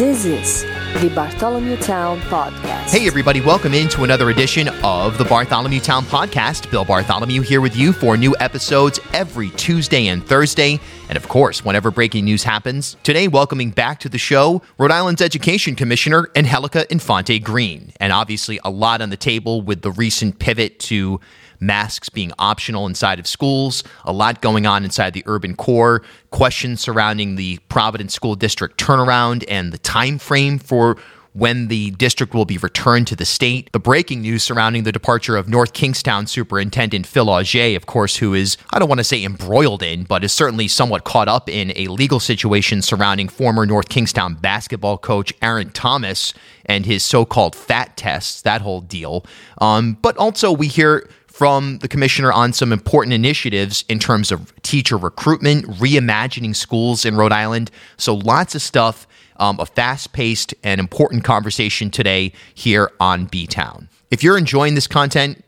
This is the Bartholomew Town Podcast. Hey, everybody, welcome into another edition of the Bartholomew Town Podcast. Bill Bartholomew here with you for new episodes every Tuesday and Thursday. And of course, whenever breaking news happens, today, welcoming back to the show Rhode Island's Education Commissioner, Angelica Infante Green. And obviously, a lot on the table with the recent pivot to masks being optional inside of schools, a lot going on inside the urban core, questions surrounding the Providence School District turnaround and the time frame for when the district will be returned to the state. The breaking news surrounding the departure of North Kingstown Superintendent Phil Auger, of course, who is, I don't want to say embroiled in, but is certainly somewhat caught up in a legal situation surrounding former North Kingstown basketball coach Aaron Thomas and his so called fat tests, that whole deal. Um, but also, we hear from the commissioner on some important initiatives in terms of teacher recruitment, reimagining schools in Rhode Island. So, lots of stuff, um, a fast paced and important conversation today here on B Town. If you're enjoying this content,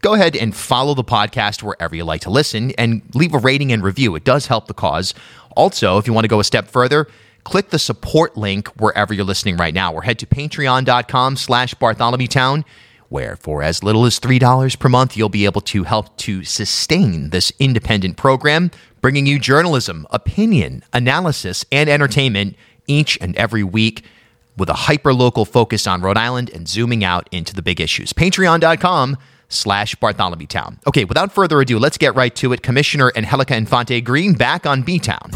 go ahead and follow the podcast wherever you like to listen and leave a rating and review. It does help the cause. Also, if you want to go a step further, click the support link wherever you're listening right now or head to patreon.com slash bartholomewtown where for as little as $3 per month, you'll be able to help to sustain this independent program, bringing you journalism, opinion, analysis, and entertainment each and every week with a hyper-local focus on Rhode Island and zooming out into the big issues. Patreon.com slash Bartholomew Town. Okay, without further ado, let's get right to it. Commissioner Angelica Infante Green back on B-Town.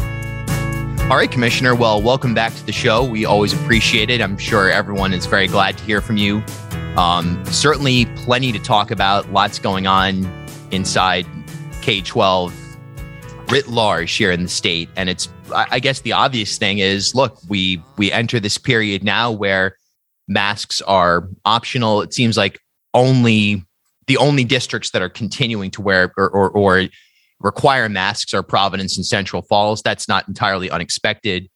All right, Commissioner. Well, welcome back to the show. We always appreciate it. I'm sure everyone is very glad to hear from you um, certainly, plenty to talk about. Lots going on inside K 12 writ large here in the state. And it's, I guess, the obvious thing is look, we we enter this period now where masks are optional. It seems like only the only districts that are continuing to wear or, or, or require masks are Providence and Central Falls. That's not entirely unexpected.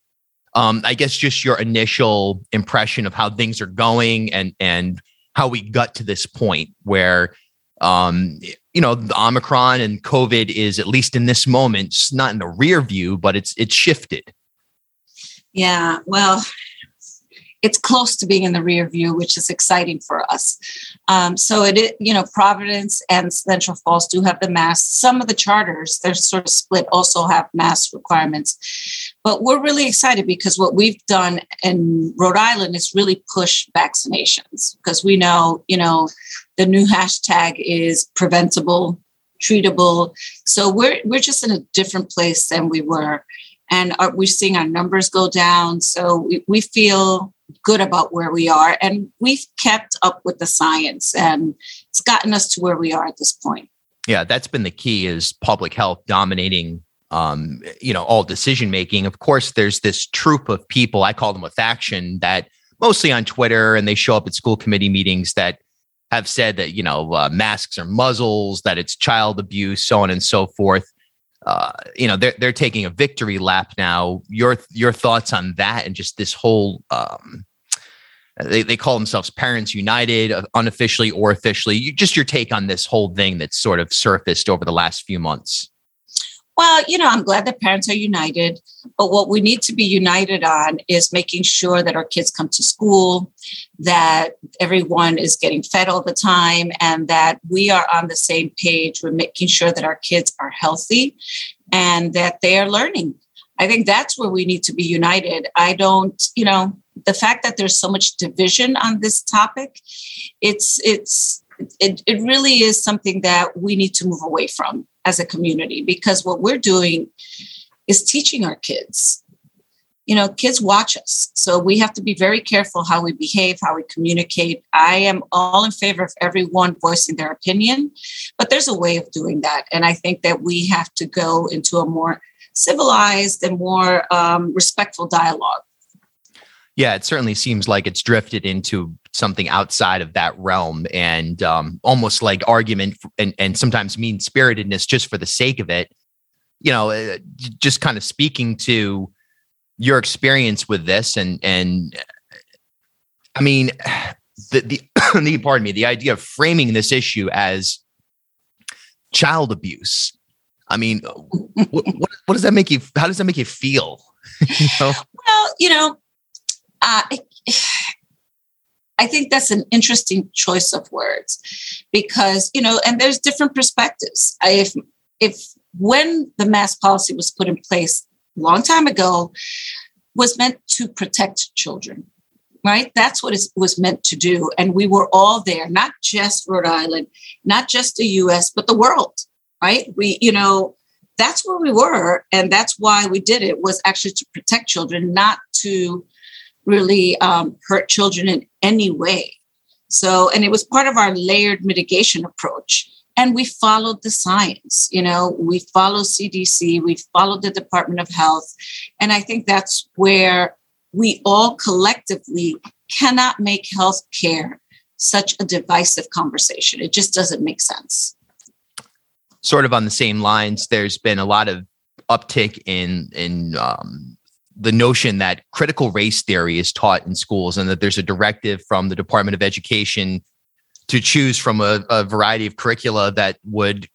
Um, I guess just your initial impression of how things are going and and how we got to this point where um, you know the omicron and covid is at least in this moment not in the rear view but it's it's shifted. Yeah well it's close to being in the rear view, which is exciting for us. Um, so it, you know, Providence and Central Falls do have the masks. Some of the charters, they're sort of split, also have mask requirements. But we're really excited because what we've done in Rhode Island is really push vaccinations because we know, you know, the new hashtag is preventable, treatable. So we're we're just in a different place than we were and our, we're seeing our numbers go down. So we, we feel good about where we are, and we've kept up with the science, and it's gotten us to where we are at this point. Yeah, that's been the key: is public health dominating um, you know, all decision making. Of course, there's this troop of people, I call them a faction, that mostly on Twitter and they show up at school committee meetings that have said that, you know, uh, masks are muzzles, that it's child abuse, so on and so forth uh, you know they're they're taking a victory lap now. Your your thoughts on that and just this whole um, they they call themselves Parents United, uh, unofficially or officially. You, just your take on this whole thing that's sort of surfaced over the last few months. Well, you know, I'm glad that parents are united, but what we need to be united on is making sure that our kids come to school, that everyone is getting fed all the time, and that we are on the same page with making sure that our kids are healthy and that they are learning. I think that's where we need to be united. I don't, you know, the fact that there's so much division on this topic, it's it's it, it really is something that we need to move away from as a community because what we're doing is teaching our kids. You know, kids watch us. So we have to be very careful how we behave, how we communicate. I am all in favor of everyone voicing their opinion, but there's a way of doing that. And I think that we have to go into a more civilized and more um, respectful dialogue. Yeah, it certainly seems like it's drifted into something outside of that realm and um, almost like argument and, and sometimes mean spiritedness just for the sake of it. You know, uh, just kind of speaking to your experience with this and and I mean the the, the pardon me the idea of framing this issue as child abuse. I mean, what, what, does that make you? How does that make you feel? you know? Well, you know, Uh, I think that's an interesting choice of words because, you know, and there's different perspectives. If, if when the mask policy was put in place a long time ago, was meant to protect children, right? That's what it was meant to do. And we were all there, not just Rhode Island, not just the US, but the world, right? We, you know, that's where we were. And that's why we did it was actually to protect children, not to really um, hurt children in any way. So, and it was part of our layered mitigation approach. And we followed the science, you know, we followed CDC, we followed the Department of Health. And I think that's where we all collectively cannot make health care such a divisive conversation. It just doesn't make sense. Sort of on the same lines, there's been a lot of uptick in in um, the notion that critical race theory is taught in schools and that there's a directive from the Department of Education to choose from a, a variety of curricula that would,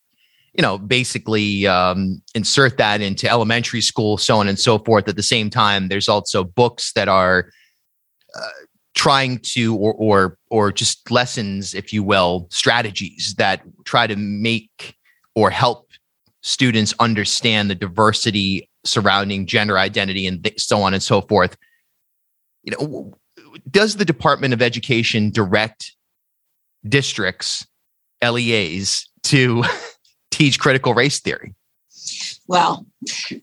you know, basically um, insert that into elementary school, so on and so forth. At the same time, there's also books that are uh, trying to, or, or, or just lessons, if you will, strategies that try to make or help students understand the diversity surrounding gender identity and th- so on and so forth. You know, does the Department of Education direct districts, LEAs, to teach critical race theory? Well,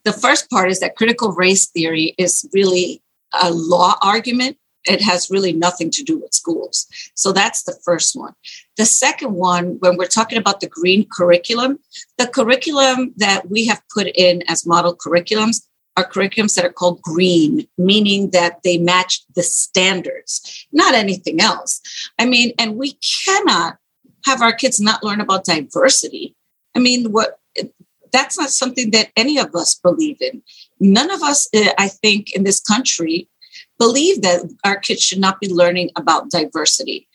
the first part is that critical race theory is really a law argument it has really nothing to do with schools. So that's the first one. The second one, when we're talking about the green curriculum, the curriculum that we have put in as model curriculums are curriculums that are called green, meaning that they match the standards, not anything else. I mean, and we cannot have our kids not learn about diversity. I mean, what that's not something that any of us believe in. None of us, uh, I think, in this country believe that our kids should not be learning about diversity.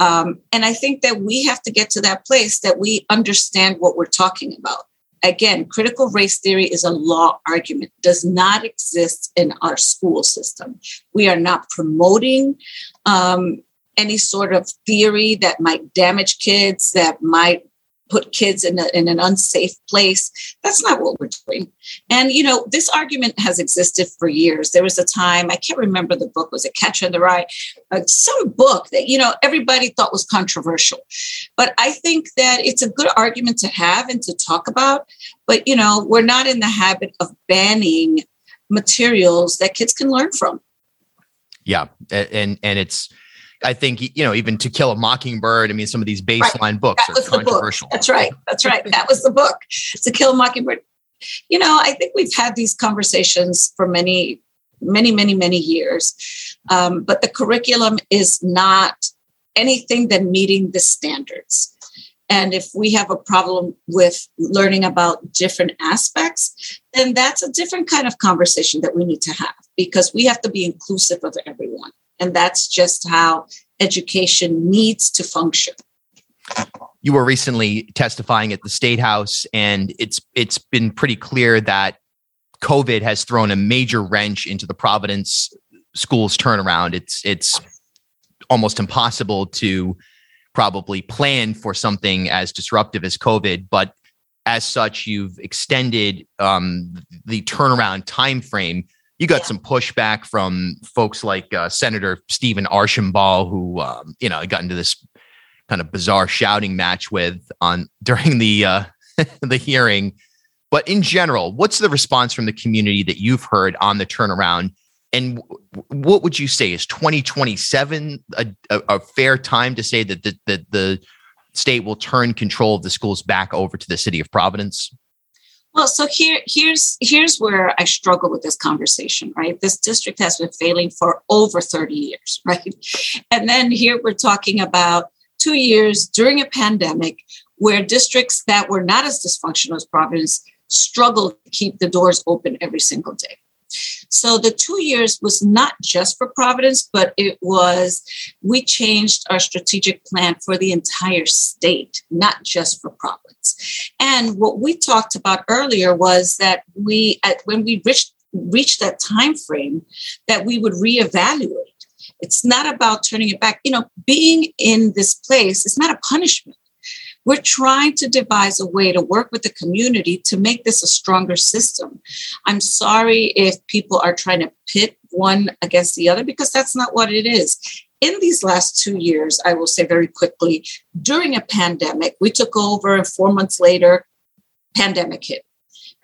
Um, and I think that we have to get to that place that we understand what we're talking about. Again, critical race theory is a law argument, does not exist in our school system. We are not promoting um, any sort of theory that might damage kids, that might put kids in, a, in an unsafe place. That's not what we're doing. And, you know, this argument has existed for years. There was a time, I can't remember the book, was it Catcher in the Rye? Uh, some book that, you know, everybody thought was controversial. But I think that it's a good argument to have and to talk about. But, you know, we're not in the habit of banning materials that kids can learn from. Yeah. And, and it's, I think you know even To Kill a Mockingbird. I mean, some of these baseline right. books that are controversial. That's right. That's right. That was the book. To Kill a Mockingbird. You know, I think we've had these conversations for many, many, many, many years, um, but the curriculum is not anything than meeting the standards. And if we have a problem with learning about different aspects, then that's a different kind of conversation that we need to have because we have to be inclusive of everyone. And that's just how education needs to function. You were recently testifying at the State House, and it's it's been pretty clear that COVID has thrown a major wrench into the Providence schools turnaround. It's it's almost impossible to probably plan for something as disruptive as COVID, but as such, you've extended um, the turnaround time frame you got yeah. some pushback from folks like uh, Senator Stephen Archambault, who um, you know got into this kind of bizarre shouting match with on during the uh, the hearing. But in general, what's the response from the community that you've heard on the turnaround? And what would you say is 2027 a, a, a fair time to say that the, that the state will turn control of the schools back over to the city of Providence? Well, so here, here's here's where I struggle with this conversation, right? This district has been failing for over 30 years, right? And then here we're talking about two years during a pandemic where districts that were not as dysfunctional as Providence struggled to keep the doors open every single day. So the two years was not just for Providence, but it was, we changed our strategic plan for the entire state, not just for Providence. And what we talked about earlier was that we, at, when we reached, reached that time frame, that we would reevaluate It's not about turning it back. You know, being in this place is not a punishment. We're trying to devise a way to work with the community to make this a stronger system. I'm sorry if people are trying to pit one against the other because that's not what it is. In these last two years, I will say very quickly, during a pandemic, we took over and four months later, pandemic hit.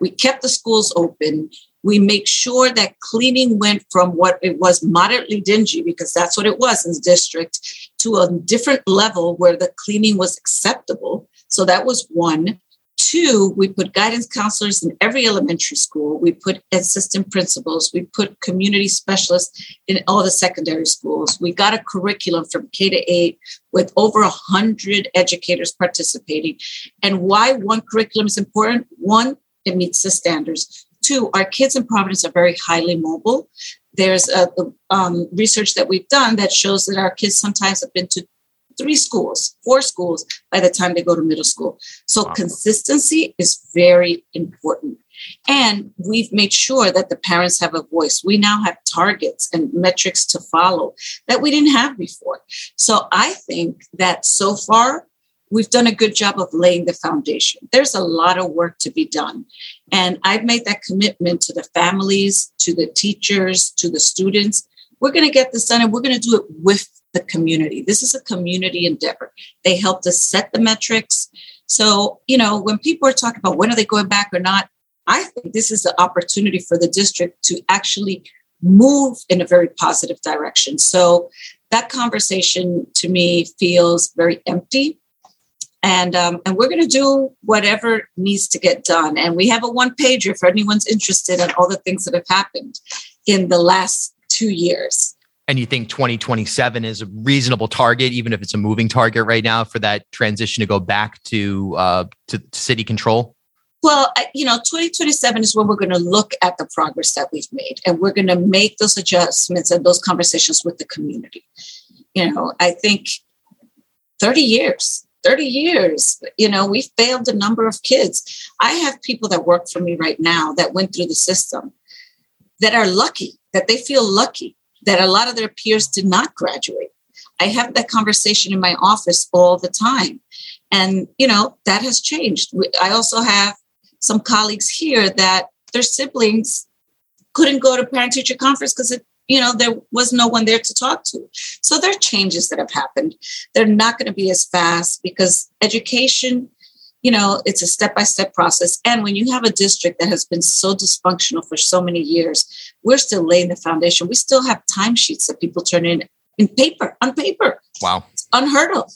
We kept the schools open. We make sure that cleaning went from what it was moderately dingy, because that's what it was in the district, to a different level where the cleaning was acceptable. So that was one. Two, we put guidance counselors in every elementary school. We put assistant principals. We put community specialists in all the secondary schools. We got a curriculum from K to eight with over a hundred educators participating. And why one curriculum is important? One, it meets the standards. Two, our kids in Providence are very highly mobile. There's a, um, research that we've done that shows that our kids sometimes have been to three schools, four schools by the time they go to middle school. So wow. consistency is very important. And we've made sure that the parents have a voice. We now have targets and metrics to follow that we didn't have before. So I think that so far we've done a good job of laying the foundation. There's a lot of work to be done. And I've made that commitment to the families, to the teachers, to the students. We're going to get this done and we're going to do it with the community. This is a community endeavor. They helped us set the metrics. So, you know, when people are talking about when are they going back or not, I think this is the opportunity for the district to actually move in a very positive direction. So that conversation to me feels very empty and um, and we're going to do whatever needs to get done. And we have a one pager for anyone's interested in all the things that have happened in the last two years. And you think 2027 is a reasonable target, even if it's a moving target right now, for that transition to go back to uh, to, to city control? Well, you know, 2027 is when we're going to look at the progress that we've made, and we're going to make those adjustments and those conversations with the community. You know, I think 30 years 30 years, you know, we failed a number of kids. I have people that work for me right now that went through the system that are lucky, that they feel lucky that a lot of their peers did not graduate. I have that conversation in my office all the time. And, you know, that has changed. I also have some colleagues here that their siblings couldn't go to parent teacher conference because it you know, there was no one there to talk to. So there are changes that have happened. They're not going to be as fast because education, you know, it's a step by step process. And when you have a district that has been so dysfunctional for so many years, we're still laying the foundation. We still have timesheets that people turn in in paper, on paper. Wow. It's unheard of.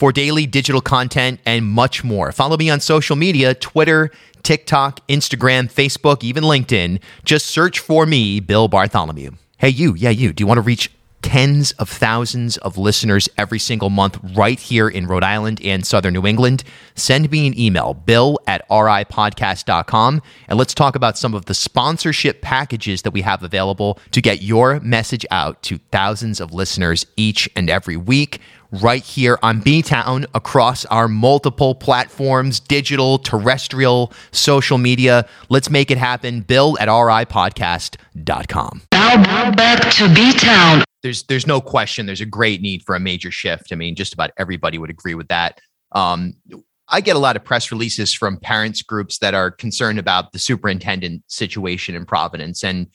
For daily digital content and much more, follow me on social media Twitter, TikTok, Instagram, Facebook, even LinkedIn. Just search for me, Bill Bartholomew. Hey, you, yeah, you. Do you want to reach tens of thousands of listeners every single month right here in Rhode Island and Southern New England, send me an email, bill at ripodcast.com, and let's talk about some of the sponsorship packages that we have available to get your message out to thousands of listeners each and every week right here on B Town across our multiple platforms digital, terrestrial, social media. Let's make it happen. Bill at ripodcast.com. Now, back to B Town. There's, there's no question there's a great need for a major shift. I mean, just about everybody would agree with that. Um, I get a lot of press releases from parents groups that are concerned about the superintendent situation in Providence. And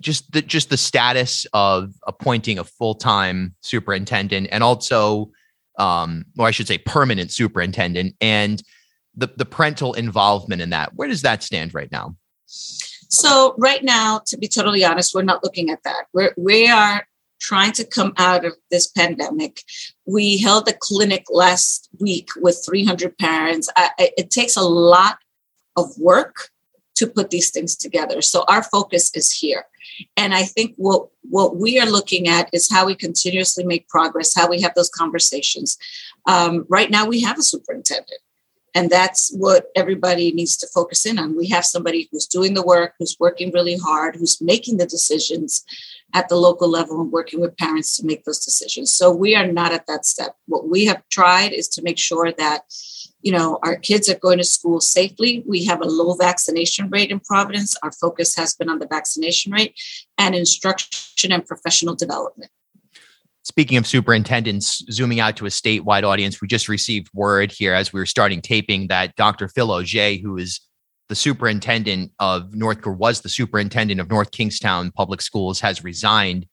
just the just the status of appointing a full-time superintendent and also um or I should say permanent superintendent and the the parental involvement in that where does that stand right now so right now to be totally honest we're not looking at that we're we are trying to come out of this pandemic we held a clinic last week with 300 parents I, it takes a lot of work to put these things together. So our focus is here. And I think what what we are looking at is how we continuously make progress, how we have those conversations. Um, right now, we have a superintendent. And that's what everybody needs to focus in on. We have somebody who's doing the work, who's working really hard, who's making the decisions at the local level and working with parents to make those decisions. So we are not at that step. What we have tried is to make sure that you know our kids are going to school safely we have a low vaccination rate in providence our focus has been on the vaccination rate and instruction and professional development Speaking of superintendents, zooming out to a statewide audience, we just received word here as we were starting taping that Dr. Phil Auger, who is the superintendent of North, or was the superintendent of North Kingstown Public Schools, has resigned.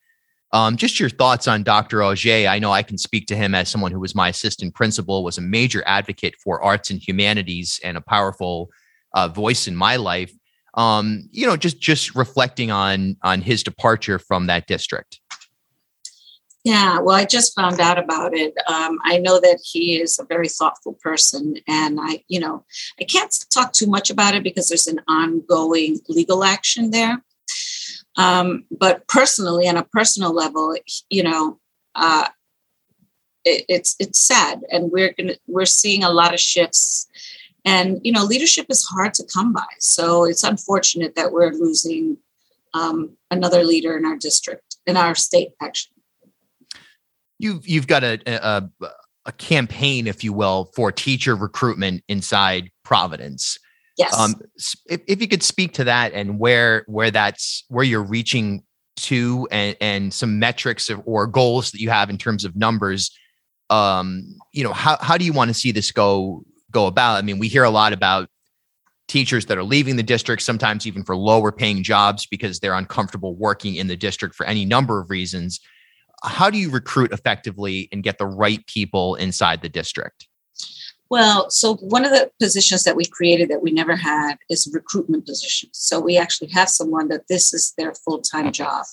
Um, just your thoughts on Dr. Auger. I know I can speak to him as someone who was my assistant principal, was a major advocate for arts and humanities, and a powerful uh, voice in my life. Um, you know, just just reflecting on on his departure from that district. Yeah, well, I just found out about it. Um, I know that he is a very thoughtful person, and I, you know, I can't talk too much about it because there's an ongoing legal action there. Um, but personally, on a personal level, you know, uh, it, it's it's sad, and we're gonna we're seeing a lot of shifts, and you know, leadership is hard to come by. So it's unfortunate that we're losing um, another leader in our district, in our state, actually. You've you've got a, a a campaign, if you will, for teacher recruitment inside Providence. Yes. Um, if, if you could speak to that and where where that's where you're reaching to and and some metrics or goals that you have in terms of numbers um you know how how do you want to see this go go about i mean we hear a lot about teachers that are leaving the district sometimes even for lower paying jobs because they're uncomfortable working in the district for any number of reasons how do you recruit effectively and get the right people inside the district well, so one of the positions that we created that we never had is recruitment positions. So we actually have someone that this is their full-time job.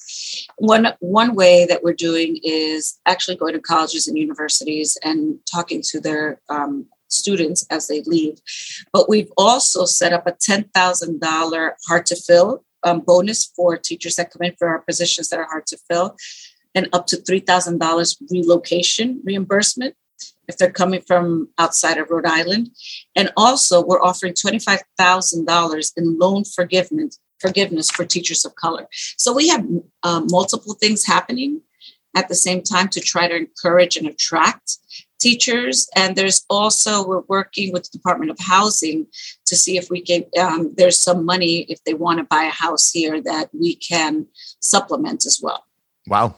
One one way that we're doing is actually going to colleges and universities and talking to their um, students as they leave. But we've also set up a ten thousand dollar hard to fill um, bonus for teachers that come in for our positions that are hard to fill, and up to three thousand dollars relocation reimbursement if they're coming from outside of Rhode Island. And also, we're offering $25,000 in loan forgiveness, forgiveness for teachers of color. So we have uh, multiple things happening at the same time to try to encourage and attract teachers. And there's also, we're working with the Department of Housing to see if we can, um, there's some money if they want to buy a house here that we can supplement as well. Wow.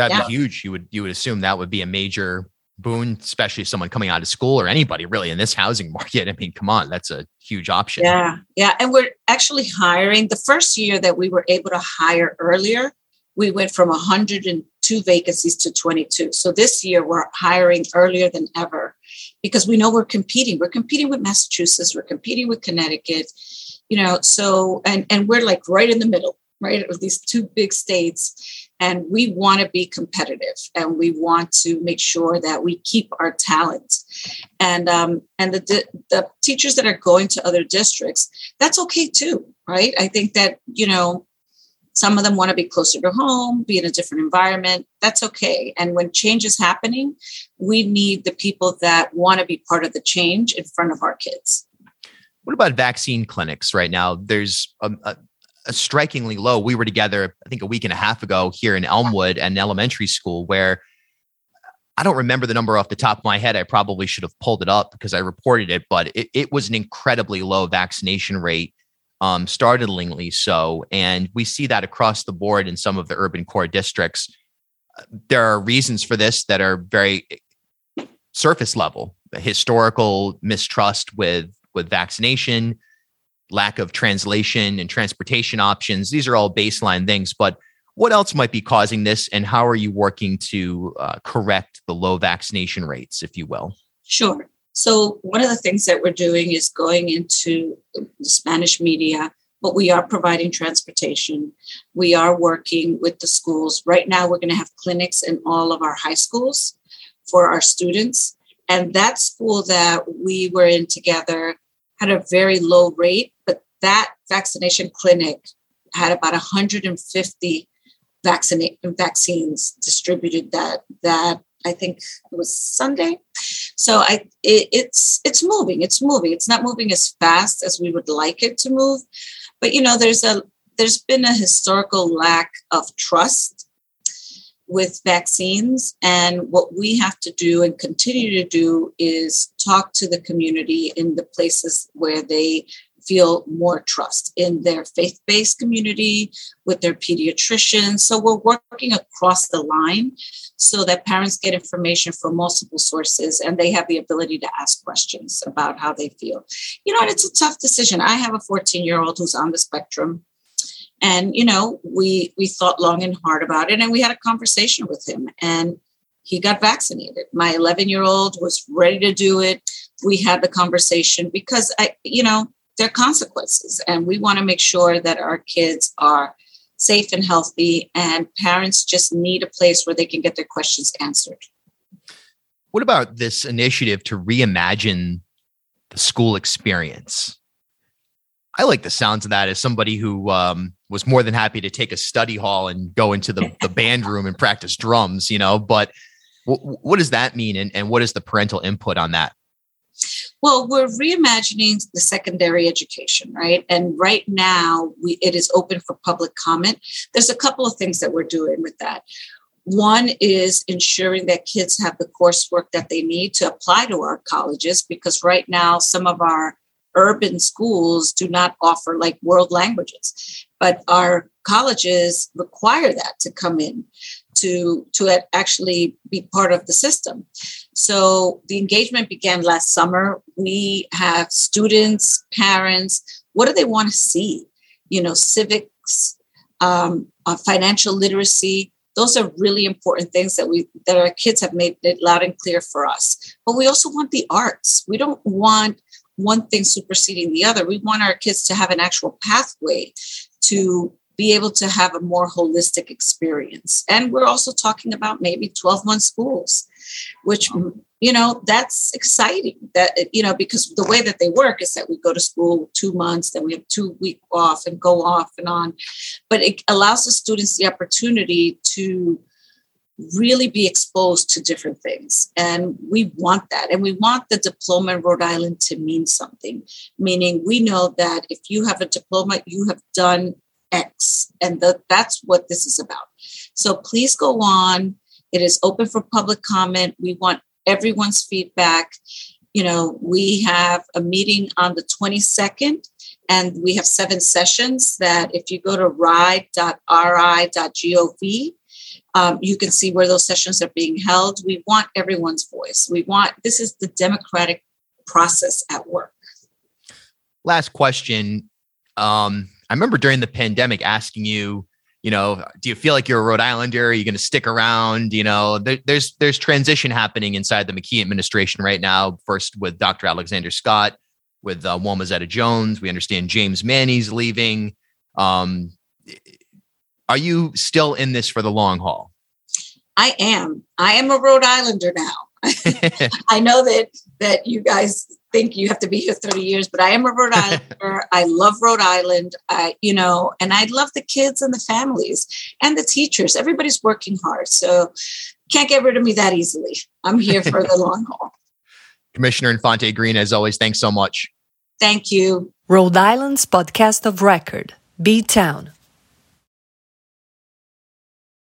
That'd yeah. be huge. You would you would assume that would be a major boon, especially someone coming out of school or anybody really in this housing market. I mean, come on, that's a huge option. Yeah. Yeah. And we're actually hiring. The first year that we were able to hire earlier, we went from 102 vacancies to 22. So this year we're hiring earlier than ever because we know we're competing. We're competing with Massachusetts, we're competing with Connecticut, you know, so and and we're like right in the middle, right? Of these two big states and we want to be competitive and we want to make sure that we keep our talent. And um, and the, the teachers that are going to other districts that's okay too right? I think that you know some of them want to be closer to home be in a different environment that's okay. And when change is happening we need the people that want to be part of the change in front of our kids. What about vaccine clinics right now? There's a, a strikingly low. We were together, I think, a week and a half ago here in Elmwood an elementary school where I don't remember the number off the top of my head. I probably should have pulled it up because I reported it, but it, it was an incredibly low vaccination rate, um, startlingly so. And we see that across the board in some of the urban core districts. There are reasons for this that are very surface level historical mistrust with with vaccination lack of translation and transportation options. These are all baseline things, but what else might be causing this, and how are you working to uh, correct the low vaccination rates, if you will? Sure. So, one of the things that we're doing is going into the Spanish media, but we are providing transportation. We are working with the schools. Right now, we're going to have clinics in all of our high schools for our students. And that school that we were in together had a very low rate, that vaccination clinic had about 150 vaccine vaccines distributed that that I think it was Sunday. So I it, it's it's moving. It's moving. It's not moving as fast as we would like it to move, but you know, there's a there's been a historical lack of trust with vaccines. And what we have to do and continue to do is talk to the community in the places where they feel more trust in their faith based community, with their pediatrician. So we're working across the line so that parents get information from multiple sources and they have the ability to ask questions about how they feel. You know, it's a tough decision. I have a 14 year old who's on the spectrum and you know we we thought long and hard about it and we had a conversation with him and he got vaccinated my 11 year old was ready to do it we had the conversation because i you know there are consequences and we want to make sure that our kids are safe and healthy and parents just need a place where they can get their questions answered what about this initiative to reimagine the school experience I like the sounds of that as somebody who um, was more than happy to take a study hall and go into the, the band room and practice drums, you know. But w- what does that mean? And, and what is the parental input on that? Well, we're reimagining the secondary education, right? And right now, we, it is open for public comment. There's a couple of things that we're doing with that. One is ensuring that kids have the coursework that they need to apply to our colleges, because right now, some of our urban schools do not offer like world languages, but our colleges require that to come in to to actually be part of the system. So the engagement began last summer. We have students, parents. What do they want to see? You know, civics, um, uh, financial literacy. Those are really important things that we that our kids have made it loud and clear for us. But we also want the arts. We don't want one thing superseding the other. We want our kids to have an actual pathway to be able to have a more holistic experience. And we're also talking about maybe 12 month schools, which, you know, that's exciting that, you know, because the way that they work is that we go to school two months, then we have two week off and go off and on. But it allows the students the opportunity to really be exposed to different things. And we want that. And we want the diploma in Rhode Island to mean something, meaning we know that if you have a diploma, you have done X. And the, that's what this is about. So please go on. It is open for public comment. We want everyone's feedback. You know, we have a meeting on the 22nd and we have seven sessions that if you go to ride.ri.gov, um, you can see where those sessions are being held. We want everyone's voice. We want this is the democratic process at work. Last question. Um, I remember during the pandemic asking you, you know, do you feel like you're a Rhode Islander? Are you going to stick around? You know, there, there's there's transition happening inside the McKee administration right now. First with Dr. Alexander Scott, with uh, Womazetta Jones. We understand James Manny's leaving. Um, are you still in this for the long haul? I am. I am a Rhode Islander now. I know that that you guys think you have to be here 30 years, but I am a Rhode Islander. I love Rhode Island. I, you know, and I love the kids and the families and the teachers. Everybody's working hard. So can't get rid of me that easily. I'm here for the long haul. Commissioner Infante Green, as always, thanks so much. Thank you. Rhode Island's podcast of record, B Town.